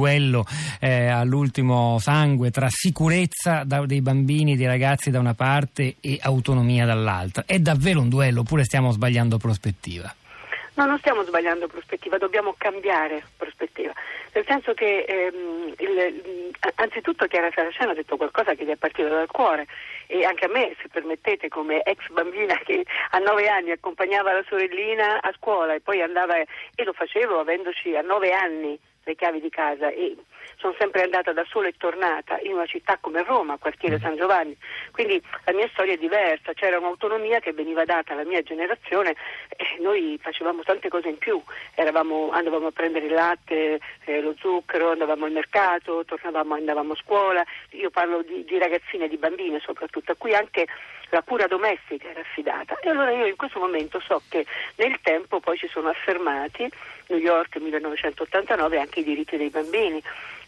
duello eh, all'ultimo sangue tra sicurezza da, dei bambini, dei ragazzi da una parte e autonomia dall'altra. È davvero un duello oppure stiamo sbagliando prospettiva? No, non stiamo sbagliando prospettiva, dobbiamo cambiare prospettiva. Nel senso che ehm, il, anzitutto Chiara Saraceno ha detto qualcosa che gli è partito dal cuore e anche a me, se permettete, come ex bambina che a nove anni accompagnava la sorellina a scuola e poi andava e lo facevo avendoci a nove anni le chiavi di casa e sono sempre andata da sola e tornata in una città come Roma, quartiere mm. San Giovanni, quindi la mia storia è diversa, c'era un'autonomia che veniva data alla mia generazione e noi facevamo tante cose in più, Eravamo, andavamo a prendere il latte, eh, lo zucchero, andavamo al mercato, tornavamo, andavamo a scuola, io parlo di, di ragazzine e di bambine soprattutto, a cui anche la cura domestica era affidata. E allora io in questo momento so che nel tempo poi si sono affermati, New York 1989, anche i diritti dei bambini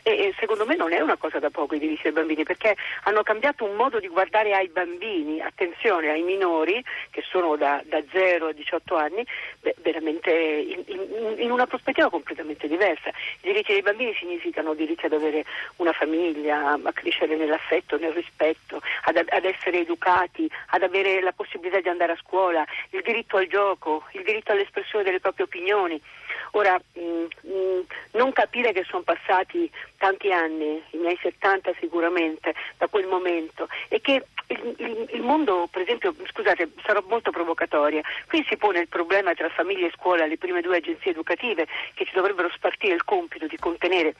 e, secondo me non è una cosa da poco i diritti dei bambini perché hanno cambiato un modo di guardare ai bambini, attenzione ai minori che sono da, da 0 a 18 anni, beh, veramente in, in, in, una prospettiva completamente diversa. I diritti dei bambini significano diritti ad avere una famiglia, a crescere nell'affetto, nel rispetto, ad, ad essere educati, ad avere la possibilità di andare a scuola, il diritto al gioco, il diritto all'espressione delle proprie opinioni. Ora, mh, mh, non capire che sono passati tanti anni, i miei 70 sicuramente, da quel momento, e che il, il, il, mondo, per esempio, scusate, sarò molto provocatoria, qui si pone il problema tra famiglia e scuola, le prime due agenzie educative che ci dovrebbero spartire il compito di contenere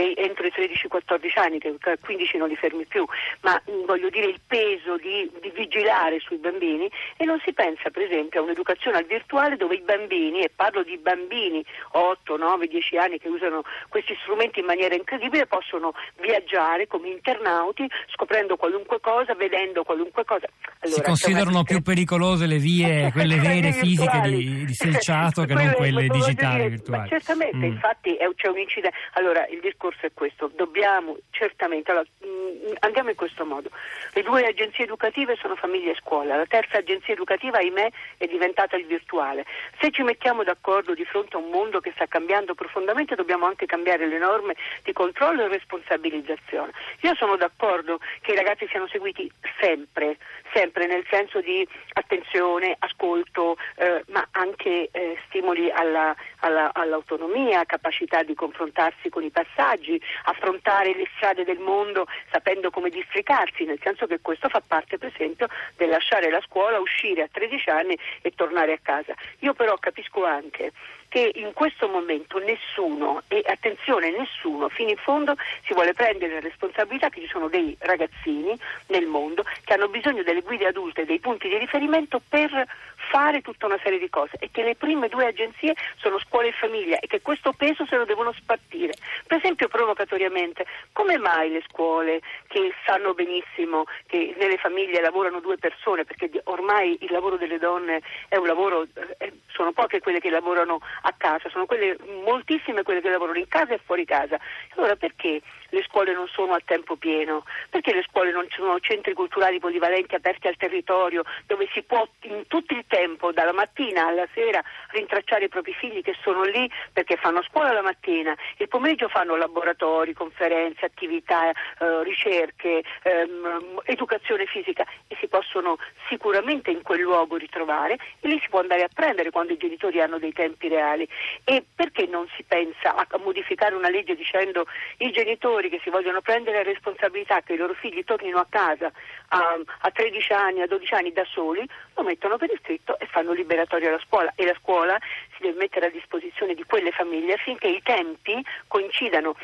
tre, entro i 13-14 anni, che a 15 non li fermi più, ma mh, voglio dire il peso di, di, vigilare sui bambini e non si pensa per esempio a un'educazione al virtuale dove i bambini, e parlo di bambini 8, 9, 10 anni che usano questi strumenti in maniera incredibile, possono viaggiare come internauti scoprendo qualunque cosa, vedendo qualunque cosa. Allora, si considerano più pericolose le vie, quelle vere fisiche di, di selciato che non quelle digitali virtuali. Certamente, mm. infatti è, c'è un incidente. Allora, il discorso è questo, dobbiamo certamente, allora, mm, andiamo in questo modo, le due agenzie educative sono famiglia e scuola, la terza agenzia educativa ahimè è diventata il virtuale. Se ci mettiamo d'accordo di fronte a un mondo che sta cambiando profondamente dobbiamo anche cambiare le norme di controllo e responsabilizzazione. Io sono d'accordo che i ragazzi siano seguiti sempre, sempre nel senso di attenzione, ascolto, eh, ma anche eh, stimoli alla, alla, all'autonomia, capacità di confrontarsi con i passaggi, affrontare le strade del mondo sapendo come districarsi, nel senso che questo fa parte per esempio del lasciare la scuola, uscire a 13 anni e tornare a casa. Io però capisco anche che in questo momento nessuno, e attenzione nessuno, fino in fondo si vuole prendere la responsabilità che ci sono dei ragazzini nel mondo che hanno bisogno delle guide adulte, dei punti di riferimento per fare tutta una serie di cose e che le prime due agenzie sono scuola e famiglia e che questo peso se lo devono spartire. Per esempio provocatoriamente, come mai le scuole che sanno benissimo che nelle famiglie lavorano due persone, perché ormai il lavoro delle donne è un lavoro, eh, sono poche quelle che lavorano a casa, sono quelle, moltissime quelle che lavorano in casa e fuori casa. Allora perché le scuole non sono a tempo pieno? Perché le scuole non sono centri culturali polivalenti aperti al territorio dove si può in tutto il tempo, dalla mattina alla sera, rintracciare i propri figli che sono lì perché fanno scuola la mattina, il pomeriggio fanno laboratori, conferenze, attività, eh, ricerche, ehm, educazizione fisica e si possono sicuramente in quel luogo ritrovare e lì si può andare a prendere quando i genitori hanno dei tempi reali. E perché non si pensa a modificare una legge dicendo i genitori che si vogliono prendere la responsabilità che i loro figli tornino a casa a, a 13 anni, a 12 anni da soli, lo mettono per iscritto e fanno liberatorio alla scuola e la scuola si deve mettere a disposizione di quelle famiglie affinché i tempi coincidano.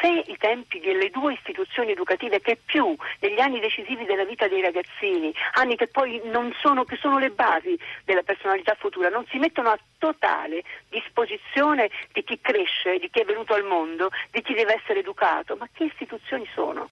Se i tempi delle due istituzioni educative che più negli anni decisivi della vita dei ragazzini, anni che poi non sono, che sono le basi della personalità futura, non si mettono a totale disposizione di chi cresce, di chi è venuto al mondo, di chi deve essere educato, ma che istituzioni sono?